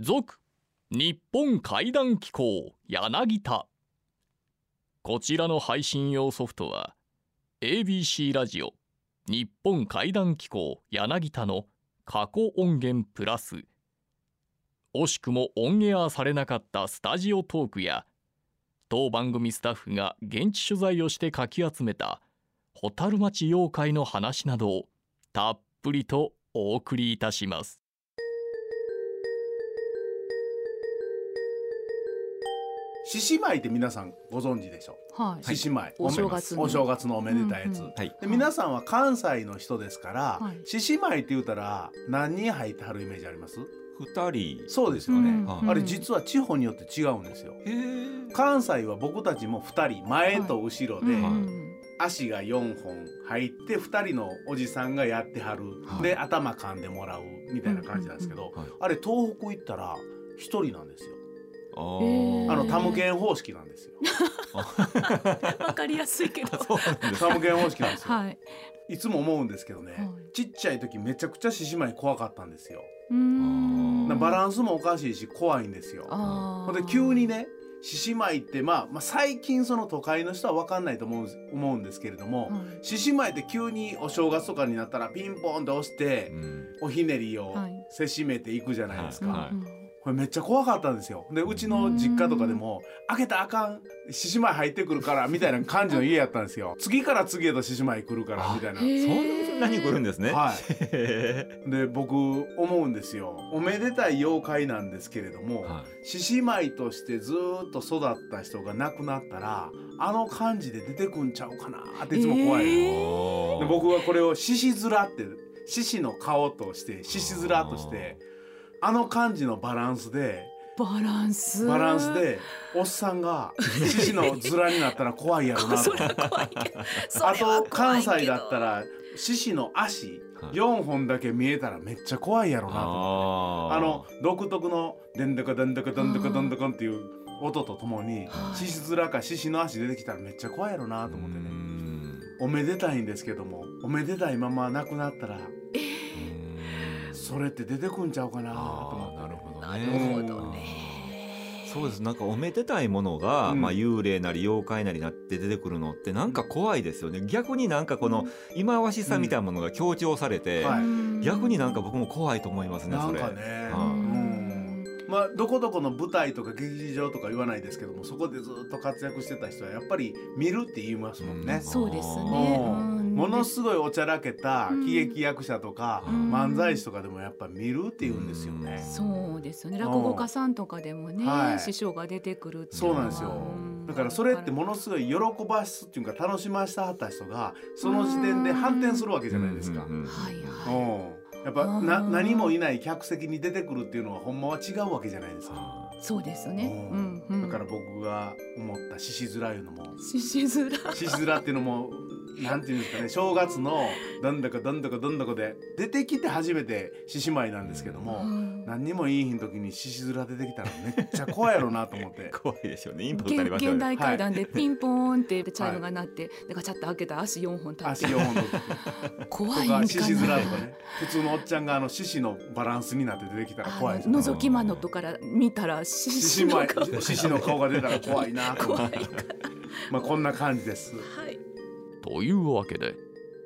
続日本怪談機構柳田。こちらの配信用ソフトは ABC ラジオ日本怪談機構柳田の過去音源プラス。惜しくもオンエアされなかったスタジオトークや当番組スタッフが現地取材をしてかき集めた蛍町妖怪の話などをたっぷりとお送りいたします。獅子舞って皆さんご存知でしょ？はい。獅子舞。お正月の。お正月。のおめでたいやつ、皆さんは関西の人ですからはい。獅子舞って言うたら何人入ってはるイメージあります？二人。そうですよね、あれ実は地方によって違うんですよ。関西は僕たちも2人前と後ろで、足が4本入って2人のおじさんがやってはる、はい。で頭噛んでもらうみたいな感じなんですけど、はい。あれ東北行ったら1人なんですよあのタムケン方式なんですよ。わかりやすいけど。タムケン方式なんですよ、はい。い、つも思うんですけどね、はい。ちっちゃい時めちゃくちゃ獅子舞怖かったんですよ、バランスもおかしいし怖いんですよ。ほんで急にね獅子舞って、まあ、まあ最近その都会の人は分かんないと思う思うんですけれどもはい。獅子舞って急にお正月とかになったらピンポンって押してうん。おひねりをはい。せしめていくじゃないですか、はいうんこれめっちゃ怖かったんですよ。でうちの実家とかでも「開けたらあかん獅子舞入ってくるから」みたいな感じの家やったんですよ。次から次へと獅子舞来るからみたいな。そんなに来るんですね。はへいで僕思うんですよ。おめでたい妖怪なんですけれども、獅子舞としてずーっと育った人が亡くなったらあの感じで出てくんちゃうかなっていつも怖いの、えで僕はこれを獅子面って獅子の顔として獅子面としてあの感じのバランスでバランス？バランス。でおっさんが獅子の面になったら怖いやろな そとあと関西だった。ら獅子の足はい4本だけ見えたらめっちゃ怖いやろなと思って。ああの独特の「でんどこでんどこでんどこでんどこ」っていう音とともにはい獅子面か獅子の足出てきたらめっちゃ怖いやろなと思ってねおめでたいんですけどもおめでたいまま亡くなったらそれって出てくんちゃうかな。と思あーなるほどなねるほどね。そうです。なんかおめでたいものが、うん。まあ幽霊なり妖怪なりなって出てくるのってなんか怖いですよね。逆になんかこの忌まわしさみたいなものが強調されて、はい逆になんか僕も怖いと思いますねそれ。なんかね。はうん。まあどこどこの舞台とか劇場とか言わないですけどもそこでずっと活躍してた人はやっぱり見るって言いますもんね。そうですね。ものすごいおちゃらけたうん喜劇役者とかうん漫才師とかでもやっぱ見るって言うんですよね。そうですよね。落語家さんとかでもね、はい師匠が出てくるそうなんですよんだからそれってものすごい喜ばすっていうか楽しませたはった人がその時点で反転するわけじゃないですか。はいうんはい。やっぱなうん何もいない客席に出てくるっていうのはほんまは違うわけじゃないですか。あそうですね。ううんんうん。だから僕が思った獅子面いうのも獅子面。獅子面っていうのもなんていうんですかね正月のどんだかどんだかどんだかで出てきて初めて獅子舞なんですけども、うん。何にもいい日の時に獅子面出てきたらめっちゃ怖いやろうなと思って。ー 怖いですよねインパクトあり現ますよね。現代階段でピンポーンってチャイムが鳴って、でガチャッと開けた足四本立足って。4本と怖といんかなか獅子面とかね普通のおっちゃんがあの獅子のバランスになって出てきたら怖いです覗き魔のとから見たら獅獅子の顔獅子の顔が出たら怖いなと思って。怖いまあこんな感じです。はいというわけで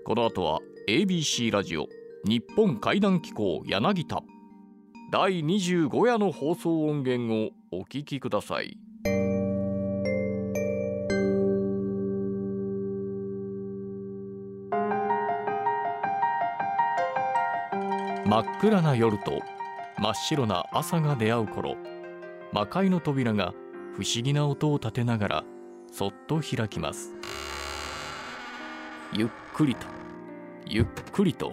この後は ABC ラジオ日本怪談機構柳田。第25夜の放送音源をお聞きください。真っ暗な夜と真っ白な朝が出会う頃魔界の扉が不思議な音を立てながらそっと開きます。ゆっくりとゆっくりと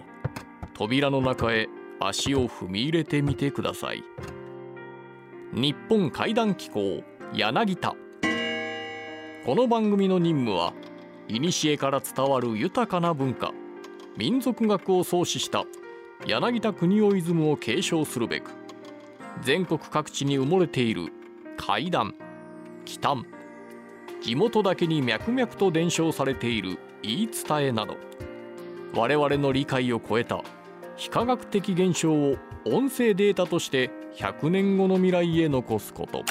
扉の中へ足を踏み入れてみてください。日本怪談機構柳田。この番組の任務は古から伝わる豊かな文化民族学を創始した柳田国夫イズムを継承するべく全国各地に埋もれている怪談奇談地元だけに脈々と伝承されている言い伝えなど我々の理解を超えた非科学的現象を音声データとして100年後の未来へ残すこと。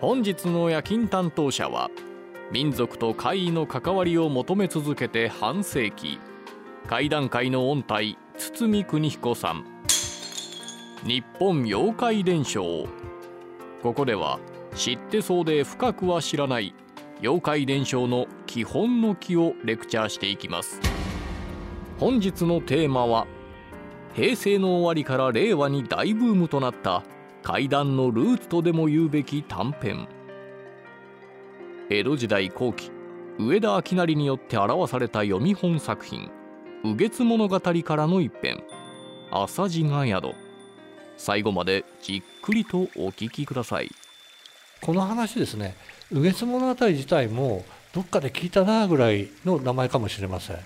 本日の夜勤担当者は民族と怪異の関わりを求め続けて半世紀。怪談界の音体堤邦彦さん。日本妖怪伝承。ここでは知ってそうで深くは知らない妖怪伝承の基本の木をレクチャーしていきます。本日のテーマは平成の終わりから令和に大ブームとなった怪談のルーツとでも言うべき短編。江戸時代後期上田明成によって表された読み本作品「右月物語」からの一編「朝地が宿」最後までじっくりとお聞きください。この話ですね右月物語自体もどっかで聞いたなぐらいの名前かもしれません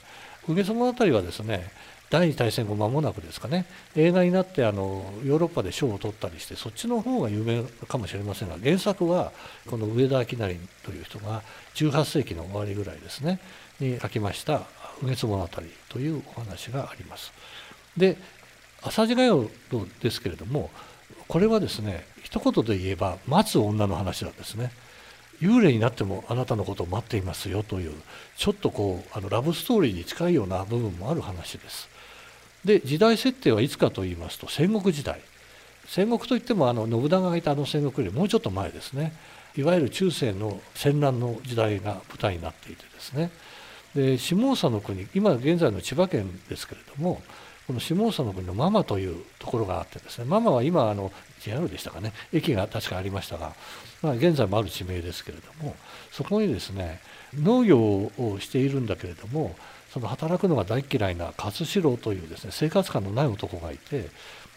右月物語はですね第二次大戦後間もなくですかね映画になってあのヨーロッパで賞を取ったりしてそっちの方が有名かもしれませんが原作はこの上田明成という人が18世紀の終わりぐらいですねに書きました「右月物語」というお話があります。で浅地が宿ですけれどもこれはですね一言で言えば待つ女の話なんですね。幽霊になってもあなたのことを待っていますよというちょっとこうあのラブストーリーに近いような部分もある話です。で時代設定はいつかと言いますと戦国時代。戦国といってもあの信長がいたあの戦国よりもうちょっと前ですね。いわゆる中世の戦乱の時代が舞台になっていてですね。で下総の国今現在の千葉県ですけれどもこの下総の国のママというところがあってですね。ママは今あの JR でしたかね駅が確かありましたが、まあ、現在もある地名ですけれどもそこにですね農業をしているんだけれどもその働くのが大嫌いな勝四郎というですね生活感のない男がいて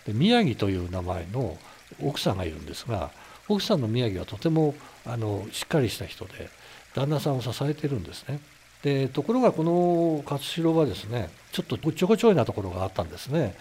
で宮城という名前の奥さんがいるんですが奥さんの宮城はとてもあのしっかりした人で旦那さんを支えてるんですね。でところがこの勝四郎はですねちょっとおっちょこちょいなところがあったんですね。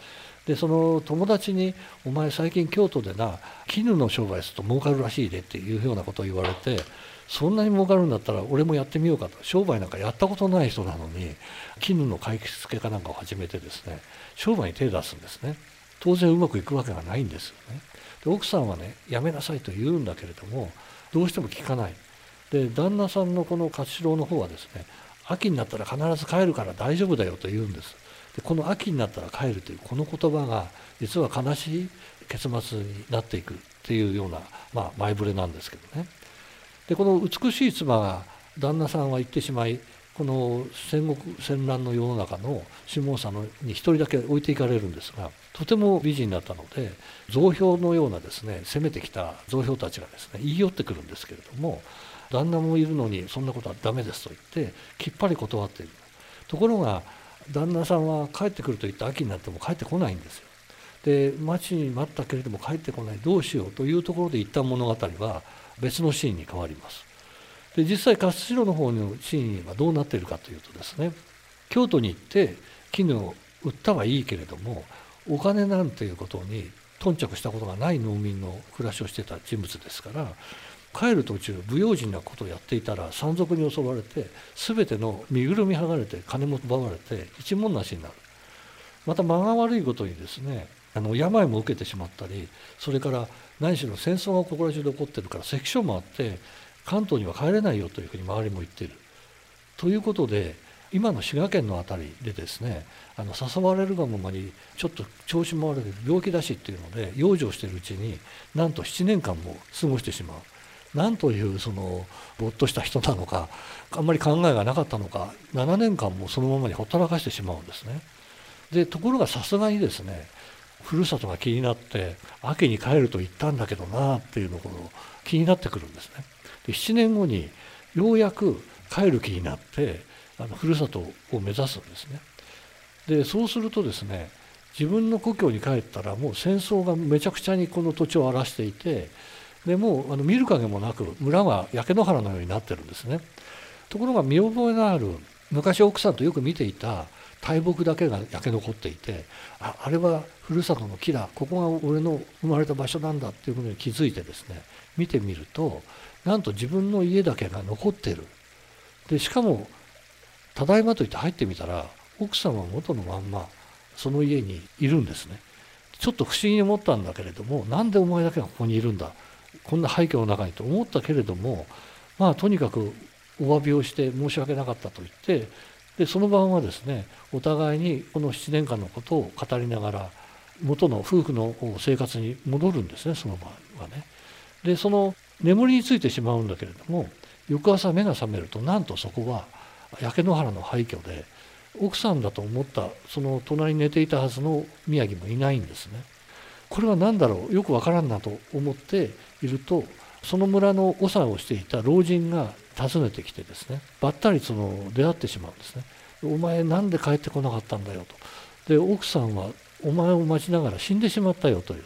でその友達に「お前最近京都でな絹の商売すると儲かるらしいで」っていうようなことを言われてそんなに儲かるんだったら俺もやってみようかと。商売なんかやったことない人なのに絹の買い付けかなんかを始めてですね商売に手を出すんですね。当然うまくいくわけがないんですよね。で奥さんはねやめなさいと言うんだけれどもどうしても聞かない。で旦那さんのこの勝四郎の方はですね秋になったら必ず帰るから大丈夫だよと言うんです。この秋になったら帰るというこの言葉が実は悲しい結末になっていくっていうような、まあ、前触れなんですけどね。でこの美しい妻が旦那さんは行ってしまいこの戦国戦乱の世の中の下総のに一人だけ置いていかれるんですがとても美人だったので造氷のようなですね攻めてきた造氷たちがですね言い寄ってくるんですけれども旦那もいるのにそんなことはダメですと言ってきっぱり断っている。ところが旦那さんは帰ってくると言って秋になっても帰ってこないんですよ。で待ちに待ったけれども帰ってこないどうしようというところで一旦物語は別のシーンに変わります。で実際勝代の方のシーンはどうなっているかというとですね京都に行って絹を売ったはいいけれどもお金なんていうことに頓着したことがない農民の暮らしをしてた人物ですから帰る途中不用心なことをやっていたら山賊に襲われて全ての身ぐるみ剥がれて金も奪われて一文なしになるまた間が悪いことにですねあの病も受けてしまったりそれから何しろ戦争がここら中で起こってるから関所もあって関東には帰れないよというふうに周りも言っている。ということで今の滋賀県の辺りでですねあの誘われるがままにちょっと調子も悪く病気だしっていうので養生してるうちになんと7年間も過ごしてしまう。なんというそのぼっとした人なのかあんまり考えがなかったのか7年間もそのままにほったらかしてしまうんですね。でところがさすがにですねふるさとが気になって秋に帰ると言ったんだけどなっていうのこの気になってくるんですね。で7年後にようやく帰る気になってあのふるさとを目指すんですね。でそうするとですね自分の故郷に帰ったらもう戦争がめちゃくちゃにこの土地を荒らしていてでもうあの見る影もなく村は焼け野原のようになってるんですね。ところが見覚えのある昔奥さんとよく見ていた大木だけが焼け残っていてああれはふるさとの木だ。ここが俺の生まれた場所なんだっていうことに気づいてですね見てみるとなんと自分の家だけが残ってる。でしかも「ただいま」と言って入ってみたら奥さんは元のまんまその家にいるんですね。ちょっと不思議に思ったんだけれどもなんでお前だけがここにいるんだ？こんな廃墟の中にと思ったけれどもまあとにかくお詫びをして申し訳なかったと言ってでその晩はですねお互いにこの7年間のことを語りながら元の夫婦の生活に戻るんですねその場合はね。でその眠りについてしまうんだけれども翌朝目が覚めるとなんとそこは焼け野原の廃墟で奥さんだと思ったその隣に寝ていたはずの宮城もいないんですね。これは何だろう？よくわからんなと思っているとその村の長をしていた老人が訪ねてきてですねばったりその出会ってしまうんですね。お前なんで帰ってこなかったんだよと。で奥さんはお前を待ちながら死んでしまったよという。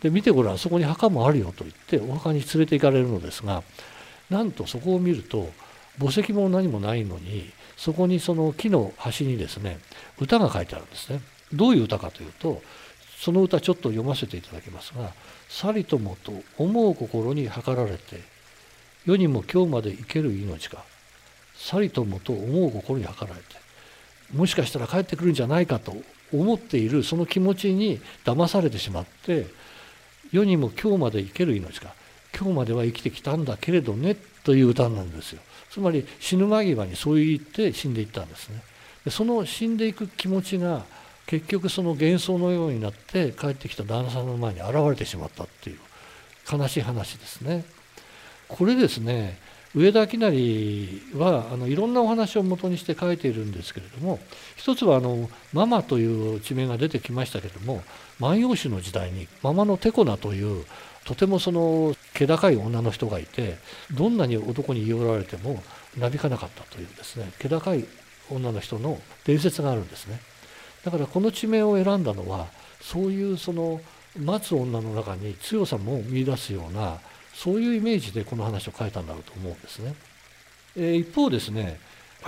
で見てごらんそこに墓もあるよと言ってお墓に連れて行かれるのですがなんとそこを見ると墓石も何もないのにそこにその木の端にですね歌が書いてあるんですね。どういう歌かというとその歌ちょっと読ませていただきますが「さりともと思う心に計られて世にも今日まで生ける命がさりともと思う心に計られてもしかしたら帰ってくるんじゃないかと思っているその気持ちに騙されてしまって世にも今日まで生ける命が今日までは生きてきたんだけれどねという歌なんですよ。つまり死ぬ間際にそう言って死んでいったんですね。でその死んでいく気持ちが結局その幻想のようになって帰ってきた旦那さんの前に現れてしまったっていう悲しい話ですね。これですね上田明成はあのいろんなお話を元にして書いているんですけれども一つはあのママという地名が出てきましたけれども万葉集の時代にママのテコナというとてもその気高い女の人がいてどんなに男に言い寄られてもなびかなかったというですね気高い女の人の伝説があるんですね。だからこの地名を選んだのはそういうその待つ女の中に強さも見出すようなそういうイメージでこの話を書いたんだろうと思うんですね。え一方ですね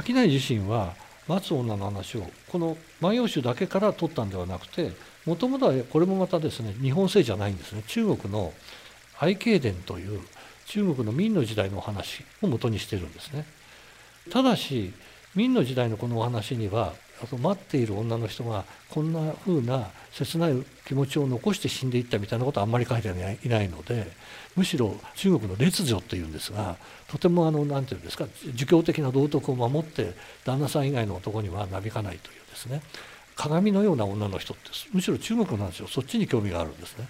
商い自身は待つ女の話をこの「万葉集」だけから取ったんではなくてもともとはこれもまたですね日本製じゃないんですね中国の愛経伝という中国の明の時代のお話を元にしてるんですね。ただし明の時代のこのお話には待っている女の人がこんな風な切ない気持ちを残して死んでいったみたいなことはあんまり書いていないのでむしろ中国の列女っていうんですがとてもあの何て言うんですか儒教的な道徳を守って旦那さん以外の男にはなびかないというですね鏡のような女の人ってむしろ中国なんですよそっちに興味があるんですね。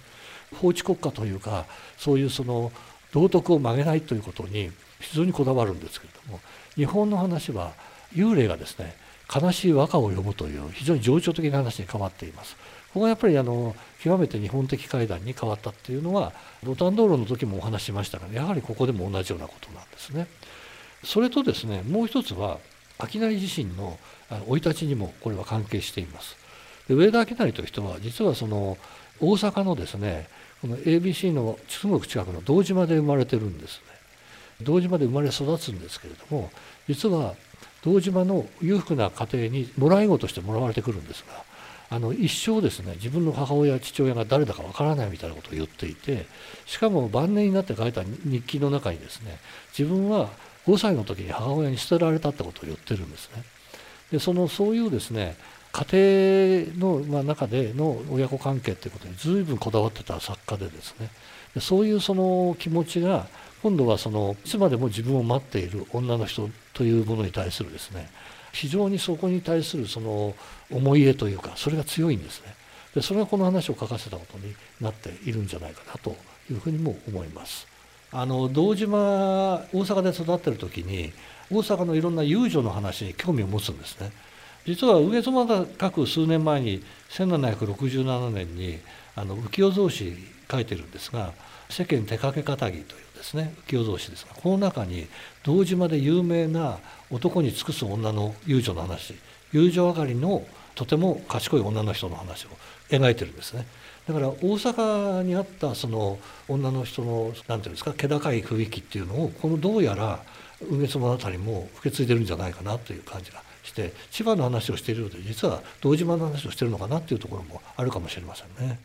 法治国家というかそういうその道徳を曲げないということに非常にこだわるんですけれども日本の話は幽霊がですね悲しい和歌を読むという非常に情緒的な話に変わっています。ここがやっぱりあの極めて日本的会談に変わったっていうのはロタン道路の時もお話しましたがやはりここでも同じようなことなんですね。それとですねもう一つは商い自身の生い立ちにもこれは関係しています。で上田商いという人は実はその大阪のですねこの ABC のすぐ近くの堂島で生まれてるんですね。堂島で生まれ育つんですけれども実は堂島の裕福な家庭にもらい子としてもらわれてくるんですがあの一生ですね自分の母親父親が誰だかわからないみたいなことを言っていてしかも晩年になって書いた日記の中にですね自分は5歳の時に母親に捨てられたってことを言ってるんですね。でそのそういうですね家庭の、ま、中での親子関係っていうことに随分こだわってた作家でですねでそういうその気持ちが今度はそのいつまでも自分を待っている女の人というものに対するですね非常にそこに対するその思い入れというかそれが強いんですね。でそれがこの話を書かせたことになっているんじゃないかなというふうにも思います。あの堂島大阪で育ってる時に大阪のいろんな遊女の話に興味を持つんですね。実は上妻が書く数年前に1767年にあの浮世草子書いてるんですが世間手掛け方ぎというですね浮世草子ですがこの中に堂島で有名な男に尽くす女の遊女の話遊女上がりのとても賢い女の人の話を描いてるんですねだから大阪にあったその女の人の何て言うんですか気高い雰囲気っていうのをこのどうやら梅津物語も受け継いでるんじゃないかなという感じがして千葉の話をしているようで実は堂島の話をしてるのかなっていうところもあるかもしれませんね。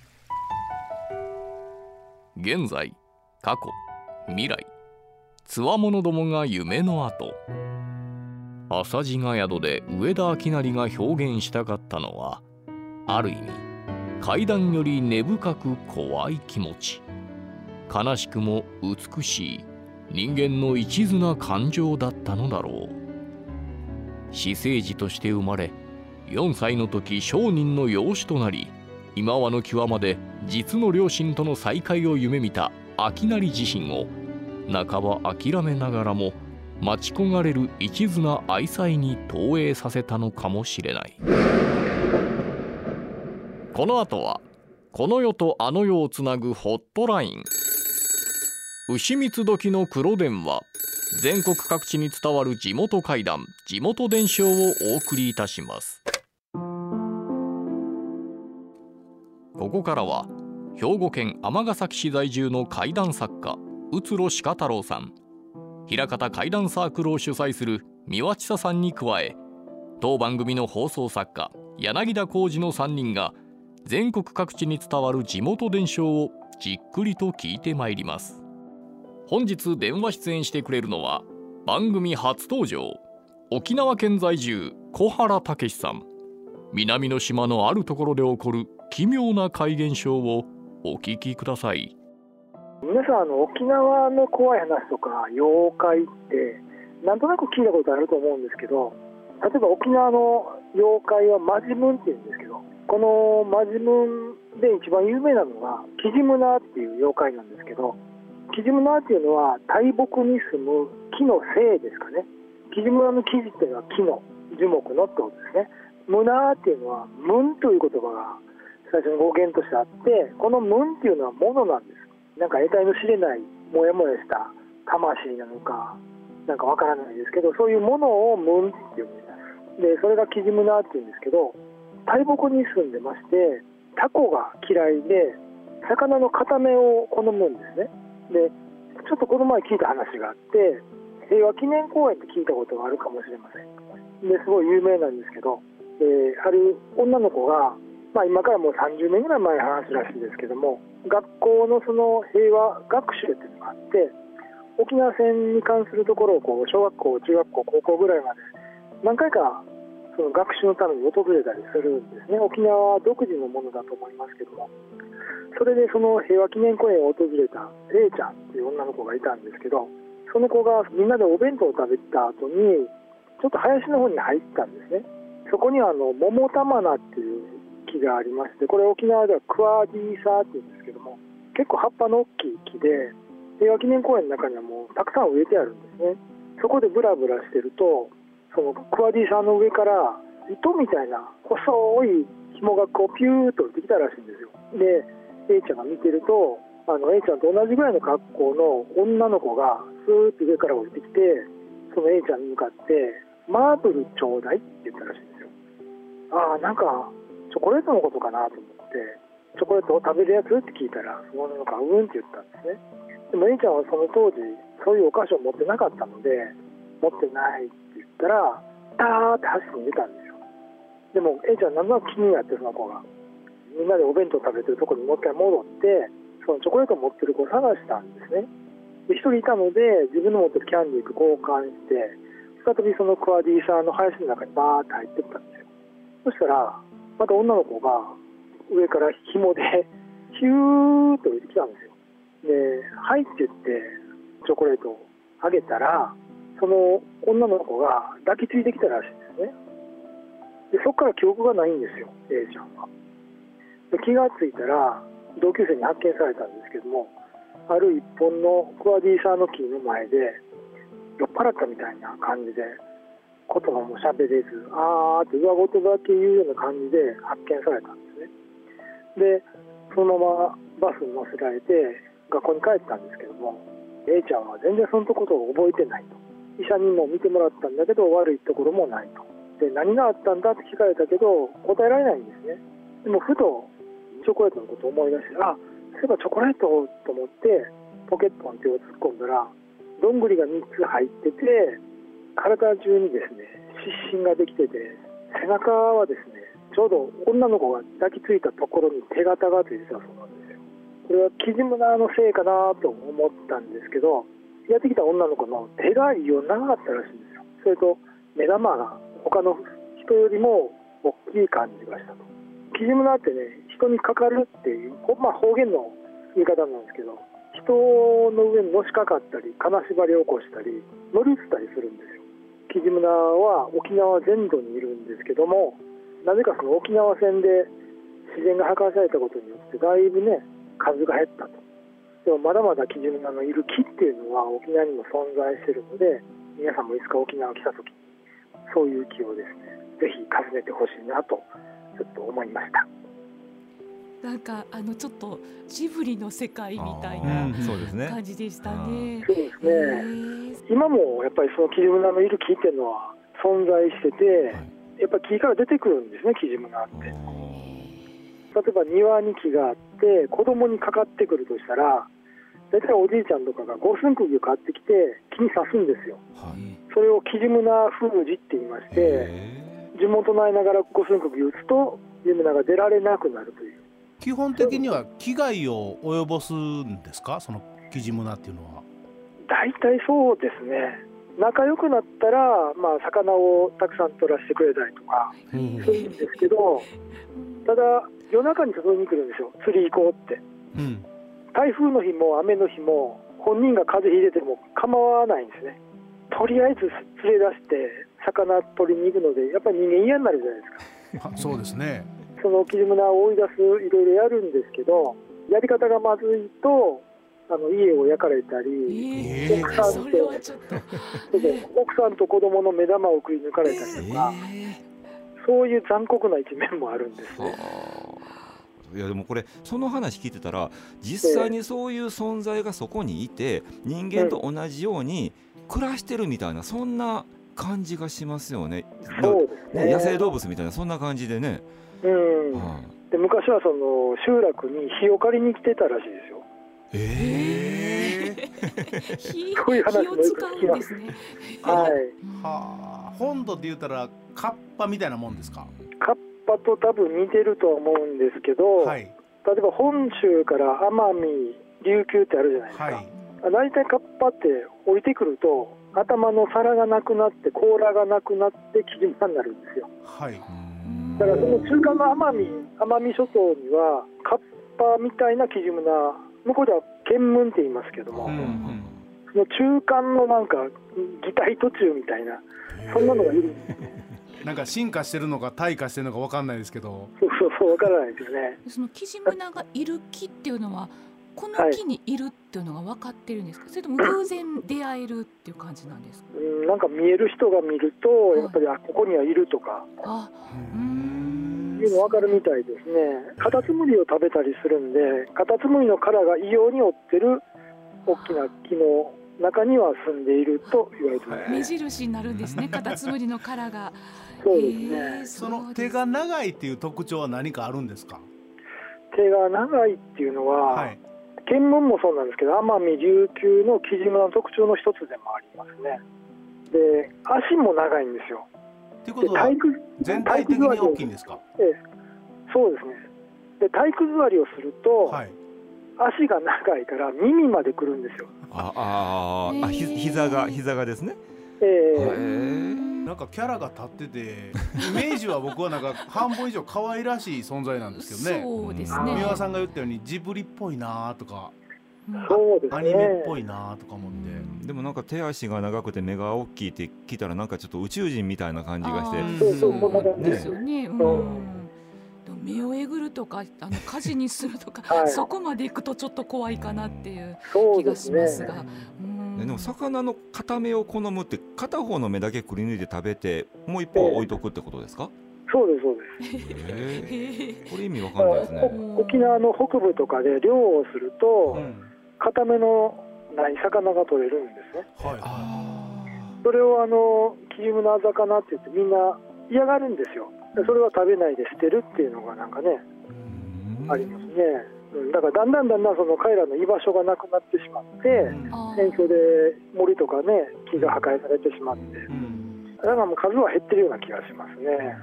現在過去未来。つわものどもが夢の後。浅地が宿で上田明成が表現したかったのはある意味階段より根深く怖い気持ち。悲しくも美しい人間の一途な感情だったのだろう。私生児として生まれ4歳の時商人の養子となり今はの際まで実の両親との再会を夢見た秋成自身を半ば諦めながらも待ち焦がれる一途な愛妻に投影させたのかもしれない。この後はこの世とあの世をつなぐホットライン。牛蜜時の黒電話。全国各地に伝わる地元怪談。地元伝承をお送りいたします。ここからは兵庫県尼崎市在住の怪談作家宇津呂鹿太郎さん。平方怪談サークルを主催する三輪千佐さんに加え当番組の放送作家柳田浩二の3人が全国各地に伝わる地元伝承をじっくりと聞いてまいります。本日電話出演してくれるのは番組初登場沖縄県在住小原武さん。南の島のあるところで起こる奇妙な怪現象をお聞きください。皆さんあの沖縄の怖い話とか妖怪ってなんとなく聞いたことあると思うんですけど例えば沖縄の妖怪はマジムンっていうんですけどこのマジムンで一番有名なのがキジムナーっていう妖怪なんですけどキジムナーっていうのは大木に住む木の精ですかね。キジムナーの木地っていうのは木の樹木のってことですね。ムナーっていうのはムンという言葉が最初に語源としてあってこのムンっていうのはものなんです。なんか得体の知れないモヤモヤした魂なのかなんかわからないですけどそういうものをムンっていうんです。でそれがキジムナーっていうんですけど大木に住んでましてタコが嫌いで魚の片目を好むんですね。でちょっとこの前聞いた話があって平和記念公園って聞いたことがあるかもしれません。ですごい有名なんですけど、えー、ある女の子が、まあ、今からもう30年ぐらい前の話らしいですけども学校のその平和学習っていうのがあって沖縄戦に関するところをこう小学校中学校高校ぐらいまで何回かその学習のために訪れたりするんですね。沖縄独自のものだと思いますけども。それでその平和記念公園を訪れた A ちゃんっていう女の子がいたんですけどその子がみんなでお弁当を食べた後にちょっと林の方に入ったんですね。そこにはあの桃玉菜っていう木がありましてこれ沖縄ではクワディーサーっていうんですけども結構葉っぱの大きい木で平和記念公園の中にはもうたくさん植えてあるんですね。そこでブラブラしてるとそのクワディさんの上から糸みたいな細い紐がこうピューッと降りてきたらしいんですよ。で A ちゃんが見てるとあの A ちゃんと同じぐらいの格好の女の子がスーッと上から降りてきてその A ちゃんに向かって「マーブルちょうだい」って言ったらしいんですよ。ああなんかチョコレートのことかなと思ってチョコレートを食べるやつって聞いたらその女の子が「うん」って言ったんですね。でも A ちゃんはその当時そういうお菓子を持ってなかったので持ってないって言ったらターって走って逃げたんですよ。でも A ちゃん何となく気になってその子が。みんなでお弁当食べてるとこにもう一回戻ってそのチョコレートを持ってる子を探したんですね。で1人いたので自分の持ってるキャンディーと交換して再びそのクワディーサーの林の中にバーって入ってったんですよ。そしたらまた女の子が上から紐で ヒューッと降りてきたんですよ。で「はい」って言ってチョコレートをあげたらその女の子が抱きついてきたらしいんですね。でそこから記憶がないんですよ A ちゃんはで気がついたら同級生に発見されたんですけどもある一本のクワディーサーの木の前で酔っ払ったみたいな感じで言葉も喋れずあーって上言だけ言うような感じで発見されたんですね。でそのままバスに乗せられて学校に帰ったんですけども A ちゃんは全然そのことを覚えてないと医者にも見てもらったんだけど悪いところもないとで何があったんだ？って聞かれたけど答えられないんですね。でもふとチョコレートのことを思い出してあそういえばチョコレートと思ってポケットに手を突っ込んだらどんぐりが3つ入ってて体中にですね湿疹ができてて背中はですねちょうど女の子が抱きついたところに手形がついてたそうなんですよ。これはキジムナーのせいかなと思ったんですけどやってきた女の子の手が異様長かったらしいんですよ。それと目玉が他の人よりも大きい感じがしたと。キジムナーってね人にかかるっていう、まあ、方言の言い方なんですけど人の上にのしかかったり金縛りを起こしたり乗り移ったりするんですよキジムナは沖縄全土にいるんですけどもなぜかその沖縄戦で自然が破壊されたことによってだいぶね数が減ったと。でもまだまだキジムナのいる木っていうのは沖縄にも存在してるので皆さんもいつか沖縄来た時にそういう木をですねぜひ訪ねてほしいなとちょっと思いました。なんかあのちょっとジブリの世界みたいあな感じでしたね。そうですへねー今もやっぱりそのキジムナのいる木っていうのは存在してて、やっぱ木から出てくるんですねキジムナって。例えば庭に木があって子供にかかってくるとしたら大体おじいちゃんとかが五寸釘を買ってきて木に刺すんですよ。はい。それをキジムナ封じって言いまして地元内ながら五寸釘を打つとキジムナが出られなくなるという。基本的には危害を及ぼすんですか？そのキジムナっていうのは大体そうですね。仲良くなったら、まあ、魚をたくさん取らせてくれたりとかするんですけどただ夜中に誘いに来るんですよ。釣り行こうって。うん。台風の日も雨の日も本人が風邪ひいてても構わないんですね。とりあえず連れ出して魚取りに行くのでやっぱり人間嫌になるじゃないですか。あそうですね。そのキジムナを追い出すいろいろやるんですけどやり方がまずいとあの家を焼かれたり、ええー奥さんと。それで奥さんと子供の目玉をくり抜かれたりとか、そういう残酷な一面もあるんですね。いやでもこれその話聞いてたら実際にそういう存在がそこにいて人間と同じように暮らしてるみたいなそんな感じがしますよね。ねね野生動物みたいなそんな感じでね。うんはで昔はその集落に火を借りに来てたらしいですよ。いえ火そ ういう話火を使うんですね。はい、はあ本土で言うたらカッパみたいなもんですか？カッパと多分似てるとは思うんですけど、はい。例えば本州から奄美、琉球ってあるじゃないですか。はい。大体カッパって降りてくると頭の皿がなくなって甲羅がなくなってキジムナになるんですよ。はい。だからその中間の奄美奄美諸島にはカッパみたいなキジムナ向こうでは剣門って言いますけども、うんうん。その中間のなんか擬態途中みたいなそんなのがいる。なんか進化してるのか退化してるのかわかんないですけど。そうそうそうわからないですよね。そのキジムナがいる木っていうのはこの木にいるっていうのが分かってるんですか、それとも偶然出会えるっていう感じなんですか？うんなんか見える人が見るとやっぱりあここにはいるとか。あうーんいうの分かるみたいですねカタツムリを食べたりするんでカタツムリの殻が異様に追ってる大きな木の中には住んでいると言われてます。目印になるんですね カタツムリの殻が。そうですへねーその手が長いっていう特徴は何かあるんですか？手が長いっていうのは、はい。検問もそうなんですけど奄美琉球のキジムナの特徴の一つでもありますね。で足も長いんですよっていうことはで体育全体的に大きいんですか？ええ。そうですね。で体育座りをすると、はい。足が長いから耳まで来るんですよ。ああーあひ膝が膝がですね？えー。なんかキャラが立っててイメージは僕はなんか 半分以上可愛らしい存在なんですけどね。そうですうんね。三輪さんが言ったようにジブリっぽいなとか。うんそうですね。アニメっぽいなとか思って。でもなんか手足が長くて目が大きいって聞いたらなんかちょっと宇宙人みたいな感じがして。そうそうこんな感でじですすよね。うん。う。んでも目をえぐるとかあの火事にするとか、はい。そこまで行くとちょっと怖いかなっていう気がしそうですね。ますが。うん。ででも魚の片目を好むって片方の目だけくり抜いて食べてもう一方は置いとくってことですか、そうですそうです。へえ。へえこれ意味わかんないですね。お沖縄の北部とかで漁をすると、うん固めのない魚が取れるんですね。はい。あそれをあのキジムナ魚って言ってみんな嫌がるんですよ。でそれは食べないで捨てるっていうのがなんかねーありますね、うん、だからだんだんだんだんその彼らの居場所がなくなってしまって、戦争で森とかね木が破壊されてしまって。うん。だからもう数は減ってるような気がしますね。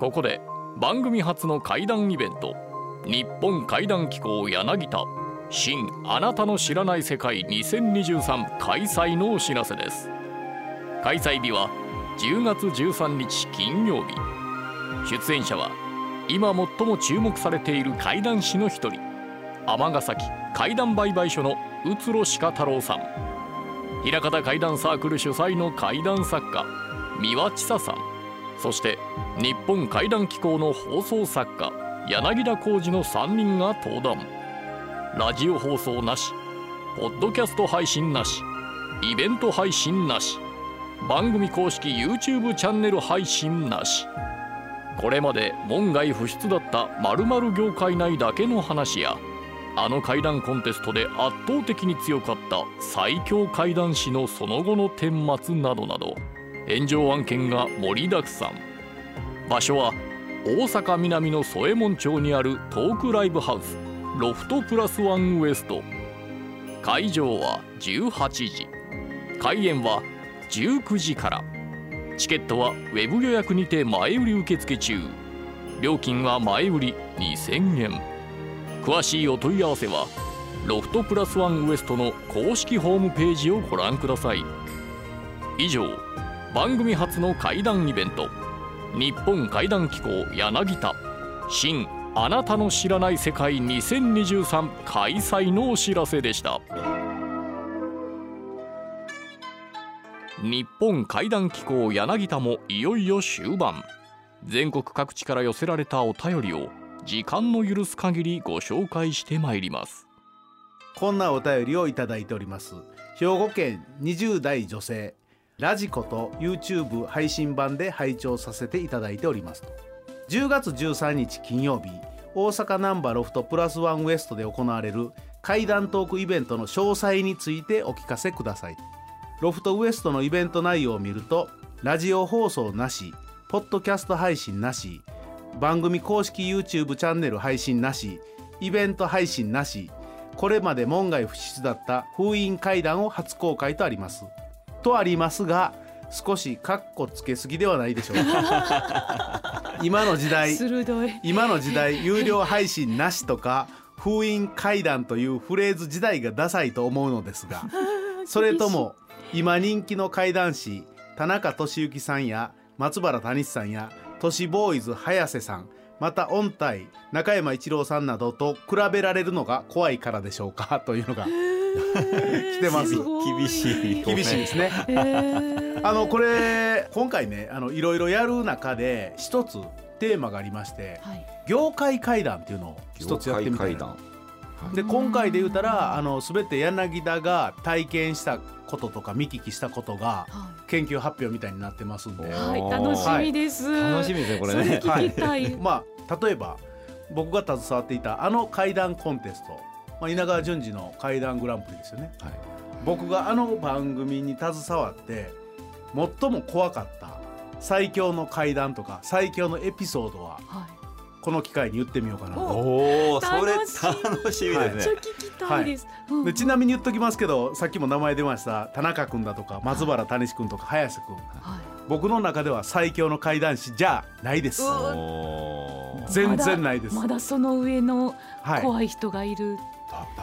ここで番組初の怪談イベント日本怪談機構柳田新あなたの知らない世界2023開催のお知らせです。開催日は10月13日金曜日。出演者は今最も注目されている怪談師の一人尼崎怪談売買所の宇津呂鹿太郎さん。平方怪談サークル主催の怪談作家三輪千佐さん。そして日本怪談機構の放送作家柳田浩二の3人が登壇。ラジオ放送なしポッドキャスト配信なしイベント配信なし番組公式 YouTube チャンネル配信なし。これまで門外不出だった〇〇業界内だけの話やあの怪談コンテストで圧倒的に強かった最強怪談師のその後の顛末などなど炎上案件が盛りだくさん。場所は大阪南の添右衛門町にあるトークライブハウスロフトプラスワンウエスト。会場は18時。開演は19時から。チケットはウェブ予約にて前売り受付中。料金は前売り2000円。詳しいお問い合わせはロフトプラスワンウエストの公式ホームページをご覧ください。以上番組初の怪談イベント。日本怪談機構柳田。新あなたの知らない世界2023開催のお知らせでした。日本怪談機構柳田もいよいよ終盤。全国各地から寄せられたお便りを時間の許す限りご紹介してまいります。こんなお便りをいただいております。兵庫県20代女性。ラジコと YouTube 配信版で拝聴させていただいておりますと。10月13日金曜日大阪ナンバーロフトプラスワンウエストで行われる怪談トークイベントの詳細についてお聞かせください。ロフトウエストのイベント内容を見るとラジオ放送なしポッドキャスト配信なし番組公式 YouTube チャンネル配信なしイベント配信なしこれまで門外不出だった封印怪談を初公開とあります。とありますが少しカッコつけすぎではないでしょうか。今の時代今の時代有料配信なしとか封印怪談というフレーズ時代がダサいと思うのですが それとも今人気の怪談師田中俊之さんや松原谷さんや都市ボーイズ早瀬さんまた音体中山一郎さんなどと比べられるのが怖いからでしょうかというのが 来てます。厳しい。厳しいですね。あのこれ今回ねあのいろいろやる中で一つテーマがありましてはい。業界怪談っていうのを一つやってみたいな。談。で今回で言うたらあの全て柳田が体験したこととか見聞きしたことがは研究発表みたいになってますんで。い、はい、楽しみです、楽しみですねこれね。それ聞きたい、まあ例えば僕が携わっていたあの怪談コンテスト、まあ、稲川淳二の怪談グランプリですよね。はい。僕があの番組に携わって最も怖かった最強の怪談とか最強のエピソードははい。この機会に言ってみようかなと。おおそれ楽しい楽しみはいですね。めっちゃ聞きたいちなみに言っときますけどさっきも名前出ました。田中君だとか松原谷志君とか早瀬君。はい。僕の中では最強の怪談師じゃないです。全然ないです。まだその上のはい。怖い人がいる、だ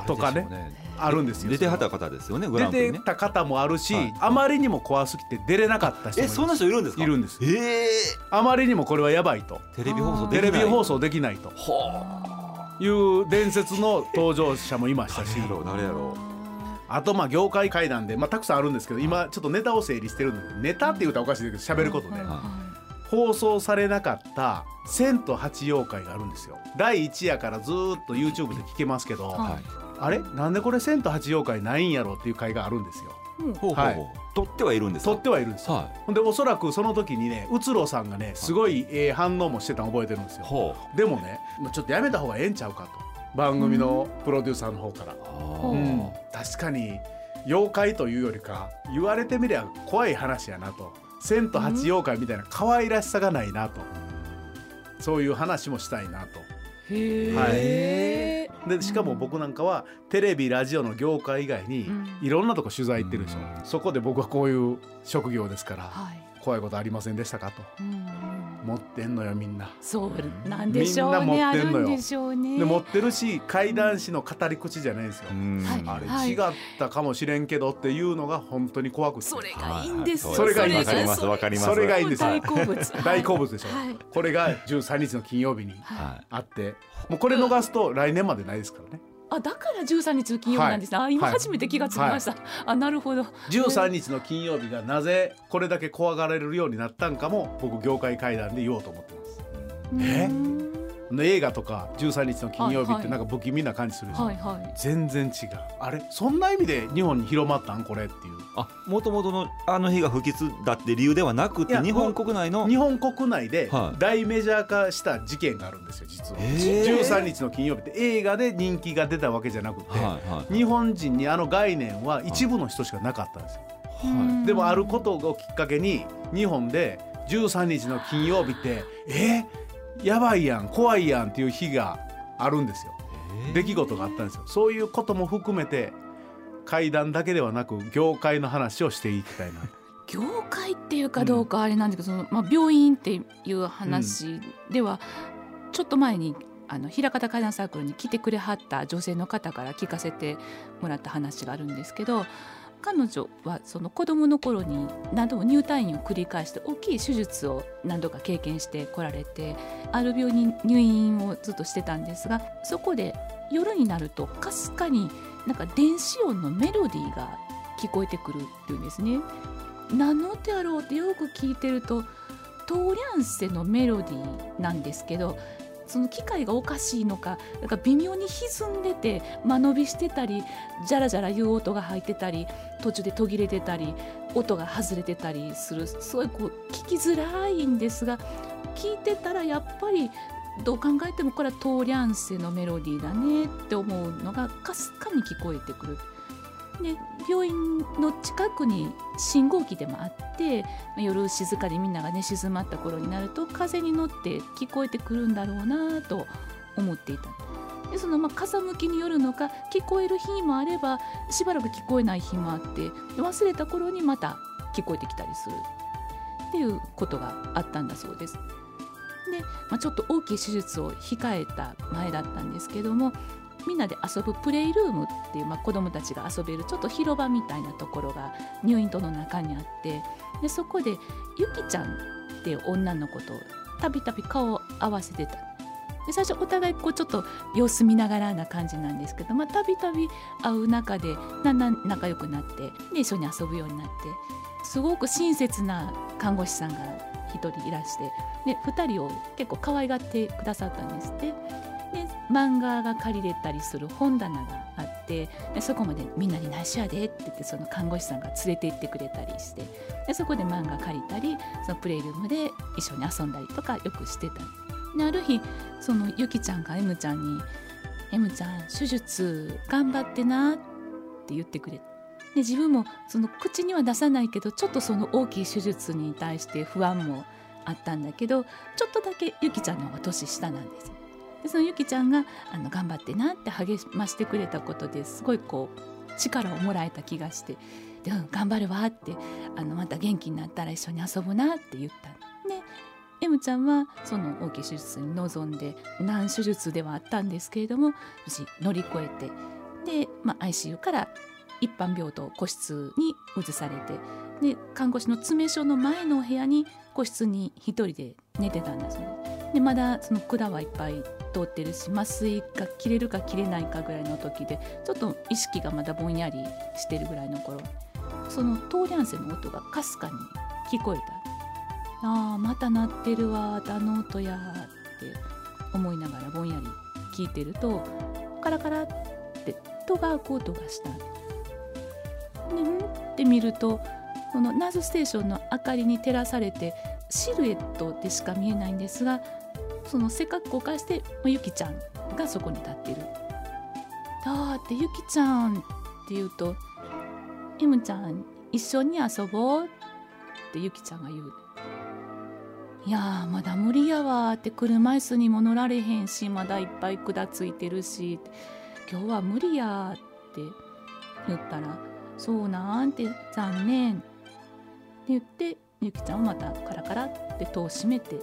とかね。誰でしょうあるんですよ出てはった方ですよねね。出てた方もあるし、はい。あまりにも怖すぎて出れなかった人もえそんな人いるんですか？いるんですええあまりにもこれはやばいと。テレビ放送でテきない。レビ放送できないと。はいう伝説の登場者もいましたし。誰やろう誰やろあとまあ業界怪談で、まあ、たくさんあるんですけど今ちょっとネタを整理してるのでネタって言うとおかしいですけど喋ることね、は放送されなかった「千と八妖怪」があるんですよ。第1夜からずーっと YouTube で聞けますけど、ははい。あれ？なんでこれ千と八妖怪ないんやろっていう回があるんですよ。いうん。ほうほうはい。ほう取ってはいるんですか？撮ってはいるんですよ。はほんでおそらくその時にねうつろさんがねすごいええ反応もしてたの覚えてるんですよ。いほでもねちょっとやめた方がええんちゃうかと。番組のプロデューサーの方から、うん。確かに妖怪というよりか言われてみりゃ怖い話やなと千と八妖怪みたいな可愛らしさがないなと、そういう話もしたいなと。へえ、でしかも僕なんかはテレビラジオの業界以外にうん。いろんなとこ取材行ってるでしょ、うん。そこで僕はこういう職業ですから。はい。こ怖いことありませんでしたかと。持ってんのよみんな。そうなんでしょうみんな持ってんのよ。でしょうね。で持ってるし怪談師の語り口じゃないんですよ。うん。はい。あれ違ったかもしれんけどっていうのが本当に怖くて。それがいいんですよ。それがいいんです。わかります。わかります。それがいいんです。大好物。大好物でしょ、はい。これが13日の金曜日にはあって。もうこれ逃すと来年までないですからねあだから13日の金曜日なんですね、あ今はい。初めて気がつきました、あなるほど。13日の金曜日がなぜこれだけ怖がられるようになったんかも僕業界会談で言おうと思ってます。え？映画とか13日の金曜日ってなんか不気味な感じするでしょ、はいはい。全然違う。あれそんな意味で日本に広まったんこれっていう。あもともとのあの日が不吉だって理由ではなくて日本国内の日本国内ではい。大メジャー化した事件があるんですよ実は、へー。13日の金曜日って映画で人気が出たわけじゃなくて、はいはい日本人にあの概念は一部の人しかなかったんですよ、はでもあることをきっかけに日本で13日の金曜日ってえやばいやん怖いやんっていう日があるんですよ。い出来事があったんですよ。そういうことも含めて怪談だけではなく業界の話をしていきたいな。業界っていうかどうかあれなんですけど、そのまあ、病院っていう話では、ちょっと前にあの平方怪談サークルに来てくれはった女性の方から聞かせてもらった話があるんですけど彼女はその子供の頃に何度も入退院を繰り返して大きい手術を何度か経験してこられてある病院に入院をずっとしてたんですがそこで夜になるとかすかになんか電子音のメロディーが聞こえてくるっていうんですね。何の音やろうってよく聞いてるとトーリャンセのメロディーなんですけどその機械がおかしいのかなんか微妙に歪んでて間延びしてたりジャラジャラいう音が入ってたり途中で途切れてたり音が外れてたりするすごいこう聞きづらいんですが聞いてたらやっぱりどう考えてもこれはトーリャンセのメロディーだねって思うのがかすかに聞こえてくる。で病院の近くに信号機でもあって夜静かにみんなが寝静まった頃になると風に乗って聞こえてくるんだろうなと思っていたでそのまあ風向きによるのか聞こえる日もあればしばらく聞こえない日もあって忘れた頃にまた聞こえてきたりするっていうことがあったんだそうです。で、まあ、ちょっと大きい手術を控えた前だったんですけどもみんなで遊ぶプレイルームっていう、まあ、子どもたちが遊べるちょっと広場みたいなところが入院棟の中にあってでそこでゆきちゃんっていう女の子とたびたび顔を合わせてたで最初お互いこうちょっと様子見ながらな感じなんですけどたびたび会う中でだんだん仲良くなってで一緒に遊ぶようになってすごく親切な看護師さんが一人いらしてで2人を結構可愛がってくださったんですって。で漫画が借りれたりする本棚があってでそこまでみんなに内緒やでって言ってその看護師さんが連れて行ってくれたりしてでそこで漫画借りたりそのプレイルームで一緒に遊んだりとかよくしてたである日そのゆきちゃんが M ちゃんに「M ちゃん手術頑張ってな」って言ってくれて。で自分もその口には出さないけどちょっとその大きい手術に対して不安もあったんだけどちょっとだけゆきちゃんの方が年下なんですよでそのゆきちゃんがあの頑張ってなって励ましてくれたことですごいこう力をもらえた気がして「でうん頑張るわ」ってあの「また元気になったら一緒に遊ぶな」って言ったで M ちゃんはその大きい手術に臨んで難手術ではあったんですけれども無事乗り越えてで、まあ、ICU から一般病棟個室に移されてで看護師の詰め所の前のお部屋に個室に一人で寝てたんですね。でまだその管はいっぱい通ってるし麻酔が切れるか切れないかぐらいの時でちょっと意識がまだぼんやりしてるぐらいの頃そのトーリャンセの音がかすかに聞こえたあーまた鳴ってるわあの音やって思いながらぼんやり聞いてるとカラカラって戸が開く音がしたでんって見るとそのナーズステーションの明かりに照らされてシルエットでしか見えないんですがその背格好を返してゆきちゃんがそこに立ってる。だってゆきちゃんって言うと「M ちゃん一緒に遊ぼう」ってゆきちゃんが言う。いやーまだ無理やわって車椅子にも乗られへんしまだいっぱい管ついてるし今日は無理やって言ったら「そうなん」て残念って言ってゆきちゃんはまたカラカラって戸を閉めて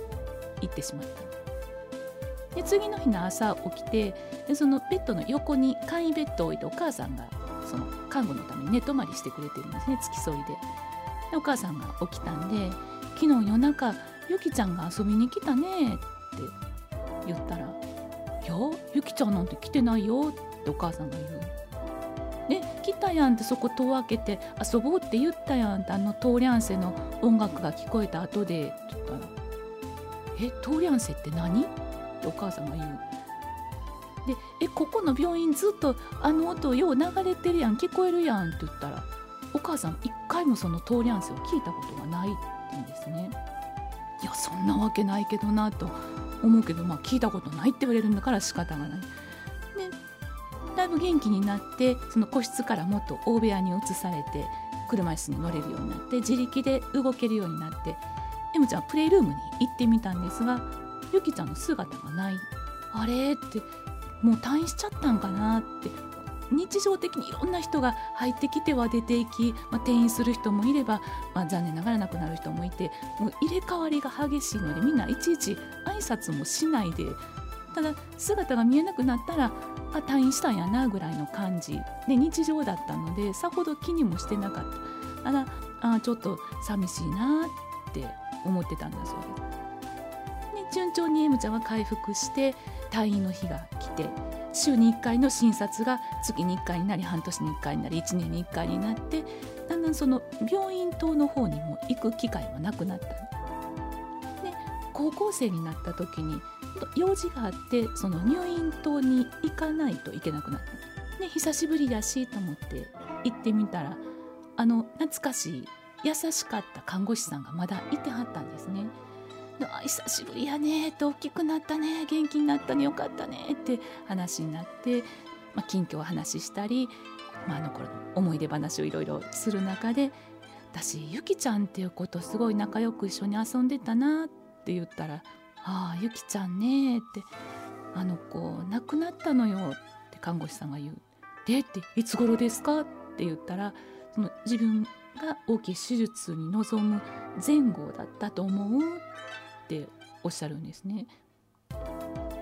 行ってしまったで次の日の朝起きてでそのベッドの横に簡易ベッドを置いてお母さんがその看護のために寝泊まりしてくれてるんですね付き添いででお母さんが起きたんで「昨日夜中ゆきちゃんが遊びに来たね」って言ったら「いやゆきちゃんなんて来てないよ」ってお母さんが言う。で来たやんってそこ戸を開けて遊ぼうって言ったやんってあのトーリャンセの音楽が聞こえた後でって言ったら「えトーリャンセって何?」お母さんが言う。で「えここの病院ずっとあの音よう流れてるやん聞こえるやん」って言ったらお母さん一回もそのトーリャンセを聞いたことがないって言うんですね。いやそんなわけないけどなと思うけど、まあ、聞いたことないって言われるんだから仕方がない。でだいぶ元気になってその個室からもっと大部屋に移されて車椅子に乗れるようになって自力で動けるようになって M ちゃんはプレイルームに行ってみたんですがゆきちゃんの姿がないあれってもう退院しちゃったんかなって日常的にいろんな人が入ってきては出ていき、まあ、転院する人もいれば、まあ、残念ながら亡くなる人もいてもう入れ替わりが激しいのでみんないちいち挨拶もしないでただ姿が見えなくなったらあ退院したんやなぐらいの感じで日常だったのでさほど気にもしてなかったあらあちょっと寂しいなって思ってたんだそうです。順調に M ちゃんは回復して退院の日が来て週に1回の診察が月に1回になり半年に1回になり1年に1回になってだんだんその病院棟の方にも行く機会もなくなったで高校生になった時に用事があってその入院棟に行かないといけなくなったで久しぶりだしと思って行ってみたらあの懐かしい優しかった看護師さんがまだいてはったんですね。久しぶりやね。って大きくなったね。元気になったね。よかったね。って話になって、まあ、近況を話したり、まあ、あの頃の思い出話をいろいろする中で私ゆきちゃんっていう子とすごい仲良く一緒に遊んでたなって言ったら「ああゆきちゃんね」って「あの子亡くなったのよ」って看護師さんが言う。でっていつ頃ですか？って言ったらその自分が大きい手術に臨む前後だったと思う。っておっしゃるんですね。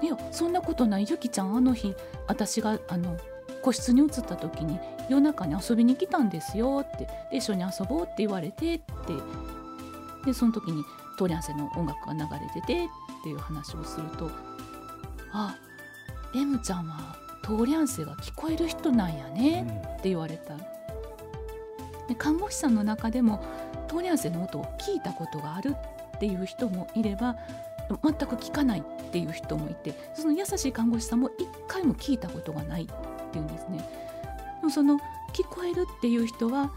いやそんなことないゆきちゃんあの日私があの個室に移った時に夜中に遊びに来たんですよってで一緒に遊ぼうって言われてってでその時にトーリャンセの音楽が流れててっていう話をするとあ M ちゃんはトーリャンセが聞こえる人なんやねって言われた。で看護師さんの中でもトーリャンセの音を聞いたことがあるっっていう人もいれば全く聞かないっていう人もいてその優しい看護師さんも一回も聞いたことがないっていうんですね。でもその聞こえるっていう人は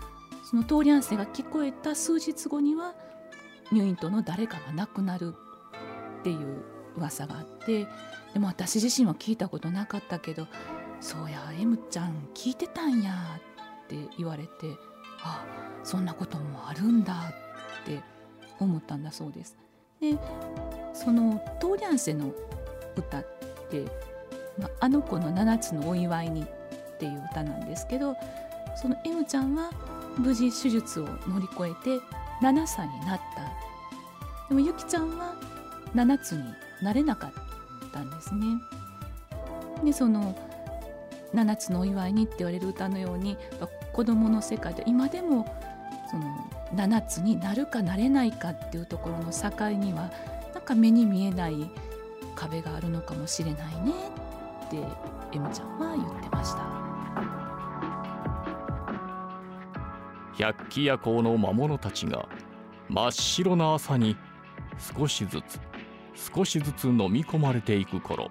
そのトーリャンセが聞こえた数日後には入院との誰かが亡くなるっていう噂があってでも私自身は聞いたことなかったけど「そうや M ちゃん聞いてたんや」って言われてあそんなこともあるんだって思ったんだそうです。でそのトーリャンセの歌って「まあ、あの子の7つのお祝いに」っていう歌なんですけどその M ちゃんは無事手術を乗り越えて7歳になったでもゆきちゃんは7つになれなかったんですね。でその7つのお祝いにって言われる歌のように子どもの世界で今でもその7つになるかなれないかっていうところの境にはなんか目に見えない壁があるのかもしれないねって M ちゃんは言ってました。百鬼夜行の魔物たちが真っ白な朝に少しずつ少しずつ飲み込まれていく頃。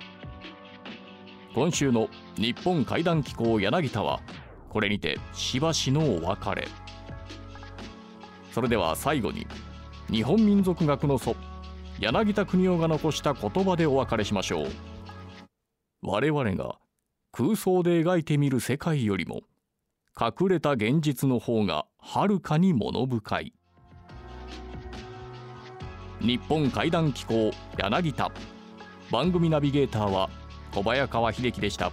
今週の日本怪談機構柳田はこれにてしばしのお別れ。それでは最後に日本民族学の祖柳田国夫が残した言葉でお別れしましょう。我々が空想で描いてみる世界よりも隠れた現実の方がはるかに物深い。日本怪談機構柳田。番組ナビゲーターは小早川秀樹でした。